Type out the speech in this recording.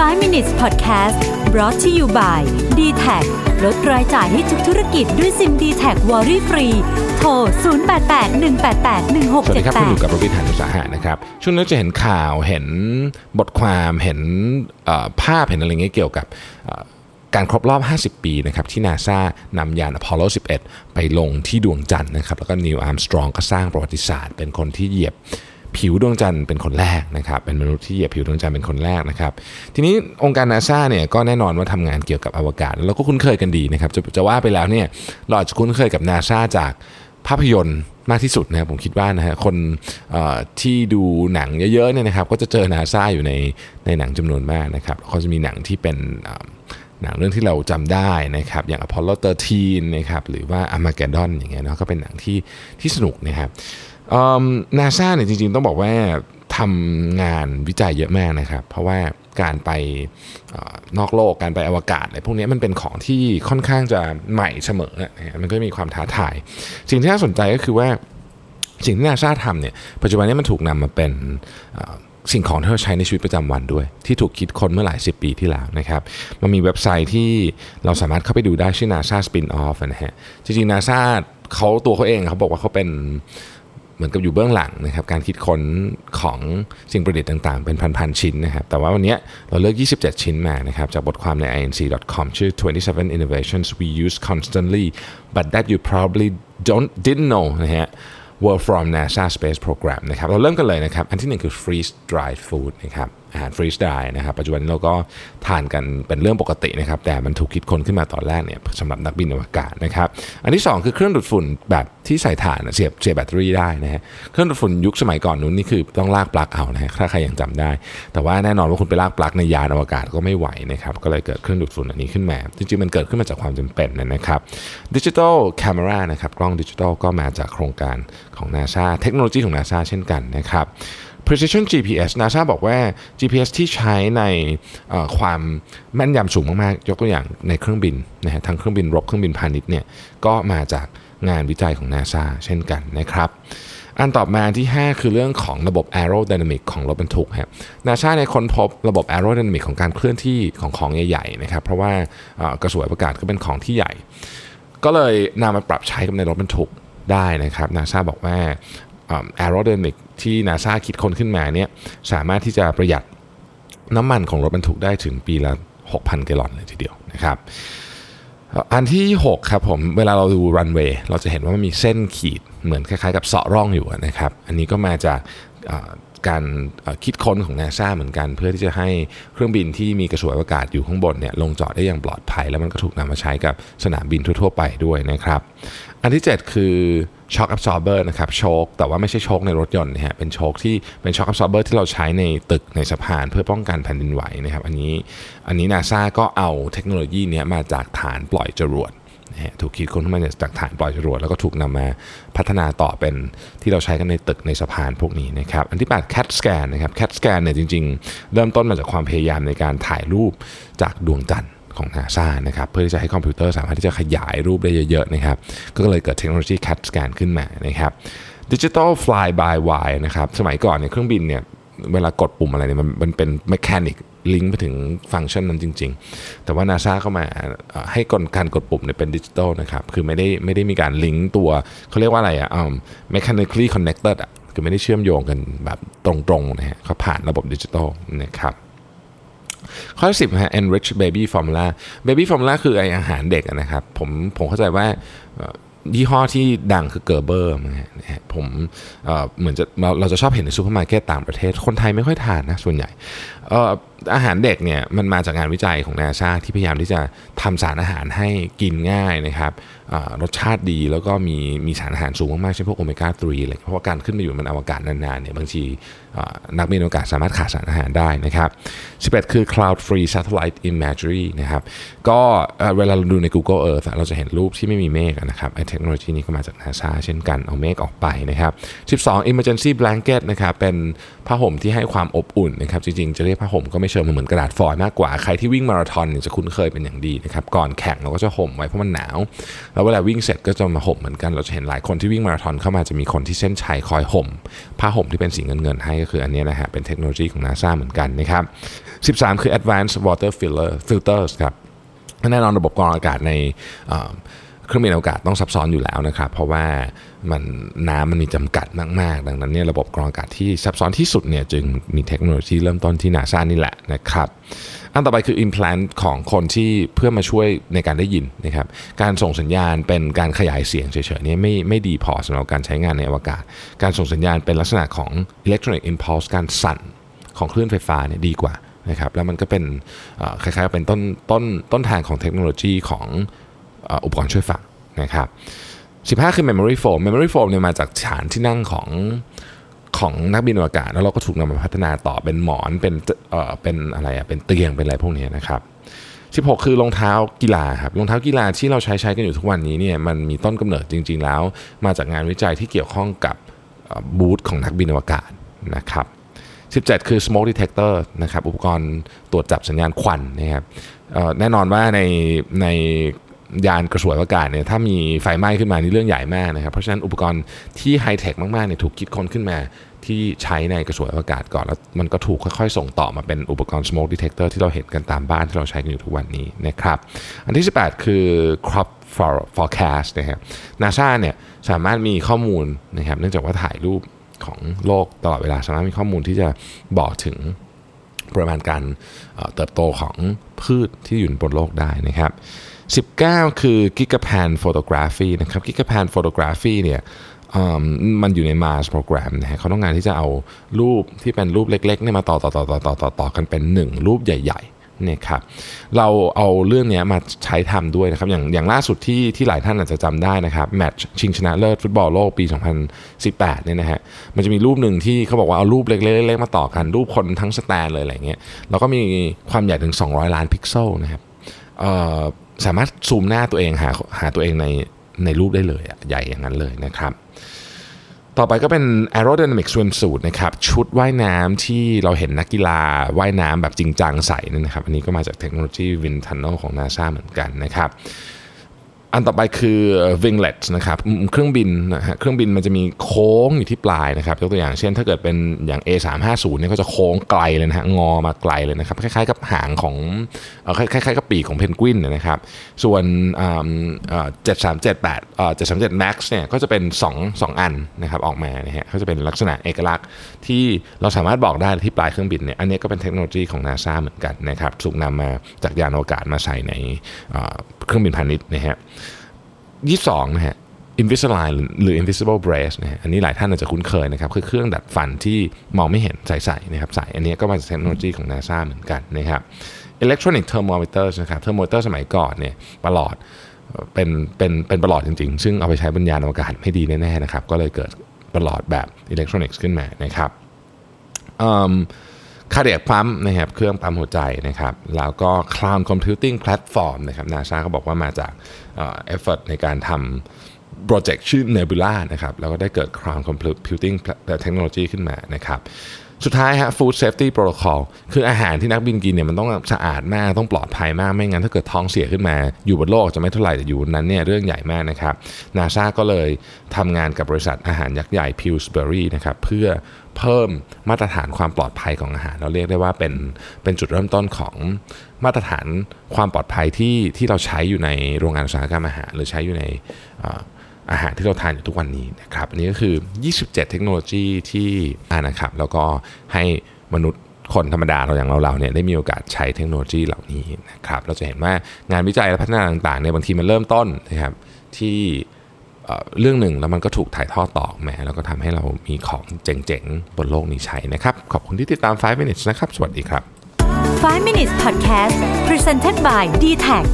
5 minutes podcast brought to you by d t a c ลดรายจ่ายให้ทุกธุรกิจด้วยซิม dtac worry free โทร 0881881678 สวัสดีครับ คุณอยู่กับโรบินหันุสาหะนะครับ ช่วงนี้จะเห็นข่าวเห็นบทความเห็นภาพเห็นอะไรเงี้ยเกี่ยวกับการครบรอบ 50 ปีนะครับที่นาซานำยานอพอลโล 11 ไปลงที่ดวงจันทร์นะครับแล้วก็นีล อาร์มสตรองก็สร้างประวัติศาสตร์ เป็นคนที่เหยียบ ผิวดวงจันทร์เป็นคนแรกนะครับเป็นมนุษย์ที่เหยียบผิวดวงจันทร์เป็นคนแรกนะครับทีนี้องค์การนาซาเนี่ยก็แน่นอนว่าทำงานเกี่ยวกับอวกาศ แล้วก็คุ้นเคยกันดีนะครับจะจะว่าไปแล้วเนี่ยเราอาจจะคุ้นเคยกับนาซาจากภาพยนตร์มากที่สุดนะครับผมคิดว่านะฮะคนที่ดูหนังเยอะๆเนี่ยนะครับก็จะเจอนาซาอยู่ในในหนังจำนวนมากนะครับเขาจะมีหนังที่เป็นหนังเรื่องที่เราจำได้นะครับอย่าง Apollo 13นะครับหรือว่า Armageddon อย่างเงี้ยเนาะก็เป็นหนังที่ที่สนุกนะครับ นาซาเนี่ยจริงๆต้องบอกว่าทำงานวิจัยเยอะมากนะครับ เพราะว่าการไปออนอกโลกการไปอวกาศอะไรพวกนี้มันเป็นของที่ค่อนข้างจะใหม่เสมอนะฮะมันก็มีความท้าทายสิ่งที่น่าสนใจก็คือว่าสิ่งที่นาซาทำเนี่ยปัจจุบันนี้มันถูกนำมาเป็นสิ่งของที่เราใช้ในชีวิตประจำวันด้วย ที่ถูกคิดค้นเมื่อหลายสิบปีที่แล้วนะครับมันมีเว็บไซต์ที่เราสามารถเข้าไปดูได้ชื่อ NASA Spin Off นะฮะจริงๆ NASA เขาตัวเขาเองเขาบอกว่าเขาเป็น เหมือนกับอยู่เบื้องหลังนะครับการคิดค้นของสิ่งประดิษฐ์ต่างๆ เป็นพันๆชิ้นนะครับแต่ว่าวันนี้เราเลือก 27 ชิ้นมานะครับจากบทความใน inc.com ชื่อ 27 innovations we use constantly but that you probably don't didn't know นะฮะ were from NASA Space Program นะครับเราเริ่มกันเลยนะครับอันที่หนึ่งคือ freeze dried food นะครับ อาหาร freeze dry นะครับปัจจุบันนี้เราก็ทานกันเป็นเรื่องปกตินะครับ แต่มันถูกคิดค้นขึ้นมาตอนแรกเนี่ยสำหรับนักบินอวกาศนะครับ อันที่ 2 คือเครื่องดูดฝุ่นแบบที่ใส่ถ่านเสียบเสียบแบตเตอรี่ได้นะฮะเครื่องดูดฝุ่นยุคสมัยก่อนนู้นนี่คือต้องลากปลั๊กเอานะฮะถ้าใครยังจำได้ แต่ว่าแน่นอนว่าคุณไปลากปลั๊กในยานอวกาศก็ไม่ไหวนะครับก็เลยเกิดเครื่องดูดฝุ่นอันนี้ขึ้นมา จริงๆมันเกิดขึ้นมาจากความจำเป็นนะครับดิจิทัลแคม e รานะครับกล้องดิจิทัลก็มาจากโครงการของ NASA เทคโนโลยีของ NASA เช่นกันนะครับ Precision GPS NASA บอกว่า GPS ที่ใช้ในความแม่นยำสูงมากๆ ยกตัวอย่างในเครื่องบินนะฮะทั้งเครื่องบินรบเครื่องบินพาณิชย์เนี่ยก็มาจากงานวิจัยของ NASA เช่นกันนะครับ อันต่อมาที่ 5 คือเรื่องของระบบ aerodynamic ของรถบรรทุกครับนาซาเนี่ยค้นพบระบบ aerodynamic ของการเคลื่อนที่ของของใหญ่ๆนะครับเพราะว่ากระสวยอากาศก็เป็นของที่ใหญ่ ก็เลยนำมาปรับใช้กับในรถบรรทุกได้นะครับนาซาบอกว่า แอโรเดนิกที่นาซาคิดคนขึ้นมาเนี่ยสามารถที่จะประหยัดน้ำมันของรถบรรทุกได้ถึงปีละ 6,000 แกลลอนเลยทีเดียวนะครับอันที่ 6 ครับผมเวลาเราดูรันเวย์เราจะเห็นว่ามันมีเส้นขีดเหมือนคล้ายๆ กับเสาะร่องอยู่นะครับ อันนี้ก็มาจาก การคิดค้นของนาซาเหมือนกัน เพื่อที่จะให้เครื่องบินที่มีกระสวยอากาศอยู่ข้างบนเนี่ยลงจอดได้อย่างปลอดภัย แล้วมันก็ถูกนำมาใช้กับสนามบินทั่ว ๆ ไปด้วยนะครับ อันที่ 7 คือ shock absorber นะครับโชคแต่ว่าไม่ใช่โชคในรถยนต์นะฮะเป็นโชคที่เป็น shock absorber ที่เราใช้ในตึกในสะพานเพื่อป้องกันแผ่นดินไหวนะครับ อันนี้อันนี้นาซาก็เอาเทคโนโลยีนี้มาจากฐานปล่อยจรวด นะฮะถูกคิดค้นขึ้นมาจากฐานปล่อยจรวดแล้วก็ถูกนำมาพัฒนาต่อเป็นที่เราใช้กันในตึกในสะพานพวกนี้นะครับอันที่8 CAT scan นะครับ CAT scan เนี่ยจริง ๆ เริ่มต้นมาจากความพยายามในการถ่ายรูปจากดวงจันทร์ของ NASA นะครับเพื่อที่จะให้คอมพิวเตอร์สามารถที่จะขยายรูปได้เยอะๆนะครับก็เลยเกิดเทคโนโลยี CAT scan ขึ้นมานะครับดิจิ t a l fly by wire นะครับสมัยก่อนเนี่ยเครื่องบินเนี่ยเวลากดปุ่มอะไรเนี่ยมันเป็น mechanic ลิงก์ไปถึงฟังก์ชันนั้นจริง ๆ แต่ว่า NASA เข้ามาให้กลการกดปุ่มเนี่ยเป็นดิจิ t a l นะครับ คือไม่ได้ไม่ได้มีการลิงก์ตัวเขาเรียกว่าอะไรอะ่ะ mechanically connected อะ คือไม่ได้เชื่อมโยงกันแบบตรงๆนะฮะเขาผ่านระบบดิจิ t a l นะครับข้อที่สิบฮะ enriched baby formula baby formula คือไอ้อาหารเด็กนะครับ ผมผมเข้าใจว่ายี่ห้อที่ดังคือเกอร์เบอร์นะฮะผมเหมือนจะเราเราจะชอบเห็นในซูเปอร์มาร์เก็ตต่างประเทศ คนไทยไม่ค่อยทานนะส่วนใหญ่ อาหารเด็กเนี่ยมันมาจากงานวิจัยของนาซาที่พยายามที่จะทำสารอาหารให้กินง่ายนะครับรสชาติดีแล้วก็มีมีสารอาหารสูงมากๆเช่นพวกโอเมก้า3อะไรเพราะว่าการขึ้นไปอยู่บนอวกาศนานๆเนี่ยบางทีนักบินอวกาศสามารถขาดสารอาหารได้นะครับ11 คือ cloud free satellite imagery นะครับก็เวลาเราดูใน Google Earth เราจะเห็นรูปที่ไม่มีเมฆนะครับไอเทคโนโลยีนี้ก็มาจาก NASA เช่นกันเอาเมฆออกไปนะครับ12 emergency blanket นะครับเป็นผ้าห่มที่ให้ความอบอุ่นนะครับจริงๆจะเรียกผ้าห่มก็ไม่เชิงมันเหมือนกระดาษฟอยล์มากกว่า ใครที่วิ่งมาราธอนเนี่ยจะคุ้นเคยเป็นอย่างดีนะครับ ก่อนแข่งเราก็จะห่มไว้เพราะมันหนาว แล้วเวลาวิ่งเสร็จก็จะมาห่มเหมือนกัน เราจะเห็นหลายคนที่วิ่งมาราธอนเข้ามาจะมีคนที่เส้นชัยคอยห่ม ผ้าห่มที่เป็นสีเงินเงินๆให้ก็คืออันนี้นะฮะ เป็นเทคโนโลยีของ NASA เหมือนกันนะครับ13 คือ advanced water filter filters ครับแน่นอนระบบกรองอากาศใน เครื่องบินอวกาศต้องซับซ้อนอยู่แล้วนะครับ เพราะว่ามันน้ำมันมีจำกัดมาก ๆ ดังนั้นเนี่ยระบบกรองอากาศที่ซับซ้อนที่สุดเนี่ยจึงมีเทคโนโลยีเริ่มต้นที่นาซานี่แหละนะครับอันต่อไปคือ implant ของคนที่เพื่อมาช่วยในการได้ยินนะครับการส่งสัญญาณเป็นการขยายเสียงเฉยๆเนี่ยไม่ไม่ดีพอสำหรับการใช้งานในอวกาศ การส่งสัญญาณเป็นลักษณะของ electronic impulse การสั่นของคลื่นไฟฟ้าเนี่ยดีกว่านะครับแล้วมันก็เป็นคล้ายๆเป็นต้นต้นต้นทางของเทคโนโลยีของ อุปกรณ์ช่วยฟังนะครับ15 คือ memory foam memory foam เนี่ยมาจากฐานที่นั่งของของนักบินอวกาศ แล้วเราก็ถูกนำมาพัฒนาต่อเป็นหมอนเป็นเอ่อเป็นอะไรอะเป็นเตียงเป็นอะไรพวกนี้นะครับ16 คือรองเท้ากีฬาครับรองเท้ากีฬาที่เราใช้ใช้กันอยู่ทุกวันนี้เนี่ยมันมีต้นกำเนิดจริง ๆ แล้ว มาจากงานวิจัยที่เกี่ยวข้องกับบูธของนักบินอวกาศนะครับ17 คือ smoke detector นะครับอุปกรณ์ตรวจจับสัญญาณควันนะครับแน่นอนว่าในใน ยานกระสวยอวกาศเนี่ยถ้ามีไฟไหม้ขึ้นมานี่เรื่องใหญ่มากนะครับ เพราะฉะนั้นอุปกรณ์ที่ไฮเทคมากๆเนี่ยถูกคิดค้นขึ้นมาที่ใช้ในกระสวยอวกาศก่อน แล้วมันก็ถูกค่อยๆ ส่งต่อมาเป็นอุปกรณ์ smoke detector ที่เราเห็นกันตามบ้านที่เราใช้กันอยู่ทุกวันนี้นะครับ อันที่ 18 คือ crop for- forecast นะครับนาซาเนี่ยสามารถมีข้อมูลนะครับเนื่องจากว่าถ่ายรูปของโลกตลอดเวลาสามารถมีข้อมูลที่จะบอกถึงประมาณการเอ่อเติบโตของพืชที่อยู่บนโลกได้นะครับ 19 คือ Gigapan Photography นะครับ Gigapan Photography เนี่ยมันอยู่ใน Mars Program นะฮะเขาต้องการที่จะเอารูปที่เป็นรูปเล็กๆเนี่ยมาต่อต่อต่อต่อต่อต่อต่อกันเป็นหนึ่งรูปใหญ่ๆเนี่ยครับเราเอาเรื่องนี้มาใช้ทำด้วยนะครับ อย่างอย่างล่าสุดที่ที่หลายท่านอาจจะจำได้นะครับแมตช์ชิงชนะเลิศฟุตบอลโลกปี 2018เนี่ยนะฮะมันจะมีรูปหนึ่งที่เขาบอกว่าเอารูปเล็กๆๆมาต่อกันรูปคนทั้งสแตนเลยอะไรเงี้ยแล้วก็มีความใหญ่ถึง 200 ล้านพิกเซลนะครับ สามารถซูมหน้าตัวเองหาหาตัวเองในในรูปได้เลยอะใหญ่อย่างนั้นเลยนะครับ ต่อไปก็เป็น aerodynamic swimsuit นะครับชุดว่ายน้ำที่เราเห็นนักกีฬาว่ายน้ำแบบจริงจังใส่นั่นะครับ อันนี้ก็มาจากเทคโนโลยี Wind Tunnel ของ NASA เหมือนกันนะครับ อันต่อไปคือ winglet นะครับเครื่องบินนะฮะเครื่องบินมันจะมีโค้งอยู่ที่ปลายนะครับยกตัวอย่างเช่น ถ้าเกิดเป็นอย่าง A350 เนี่ยก็จะโค้งไกลเลยนะฮะงอมาไกลเลยนะครับคล้ายๆกับหางของคล้ายๆกับปีกของเพนกวินนะครับส่วนเจ็ดสามเจ็ดแปดเจ็ดสามเจ็ดแม็กซ์เนี่ยก็จะเป็น2งอันนะครับออกมานะฮะเขาจะเป็นลักษณะเอกลักษณ์ที่เราสามารถบอกได้ที่ปลายเครื่องบินเนี่ยอันนี้ก็เป็นเทคโนโลยีของ NASA เหมือนกันนะครับถูกนำมาจากยานอวกาศมาใส่ในเครื่องบินพาณิชย์นะฮะ ยี่สองนะฮะ Invisalign หรือ Invisible Brace นะฮะอันนี้หลายท่านอาจจะคุ้นเคยนะครับ คือเครื่องดัดฟันที่มองไม่เห็นใส่ๆนะครับใส่อันนี้ก็มาจากเทคโนโลยีของ NASA เหมือนกันนะครับ Electronic thermometer นะครับ Thermometer สมัยก่อนเนี่ยประหลอดเอ่อเป็นเป็นเป็นประหลอดจริง ๆ ซึ่งเอาไปใช้บนยานอวกาศไม่ดีแน่ๆนะครับ ก็เลยเกิดประหลอดแบบอิเล็กทรอนิกส์ขึ้นมานะครับ คาเดียกปั๊มนะครับเครื่องปั๊มหัวใจนะครับแล้วก็ Cloud Computing Platform นะครับนาซาก็บอกว่ามาจากeffort ในการทำโปรเจกต์ชื่อ Nebula นะครับแล้วก็ได้เกิด Cloud Computing Technology ขึ้นมานะครับ สุดท้ายฮะ Food Safety Protocol คืออาหารที่นักบินกินเนี่ยมันต้องสะอาดมากต้องปลอดภัยมากไม่งั้นถ้าเกิดท้องเสียขึ้นมา อยู่บนโลกจะไม่เท่าไหร่แต่อยู่บนนั้นเนี่ยเรื่องใหญ่มากนะครับนาซาก็เลยทำงานกับบริษัทอาหารยักษ์ใหญ่ Pillsbury นะครับเพื่อเพิ่มมาตรฐานความปลอดภัยของอาหาร เราเรียกได้ว่าเป็นเป็นจุดเริ่มต้นของมาตรฐานความปลอดภัยที่ที่เราใช้อยู่ในโรงงานอุตสาหกรรมอาหาร หรือใช้อยู่ใน อาหารที่เราทานอยู่ทุกวันนี้นะครับอันนี้ก็คือ 27 เทคโนโลยีที่นะครับแล้วก็ให้มนุษย์คนธรรมดาเราอย่างเราเราเนี่ยได้มีโอกาสใช้เทคโนโลยีเหล่านี้นะครับเราจะเห็นว่างานวิจัยและพัฒนาต่างๆเนี่ยบางทีมันเริ่มต้นนะครับที่เอ่อเรื่องหนึ่งแล้วมันก็ถูกถ่ายทอดต่อแม้แล้วก็ทำให้เรามีของเจ๋งๆ บนโลกนี้ใช้นะครับ ขอบคุณที่ติดตาม 5 minutes นะครับ สวัสดีครับ 5 minutes podcast presented by d t a c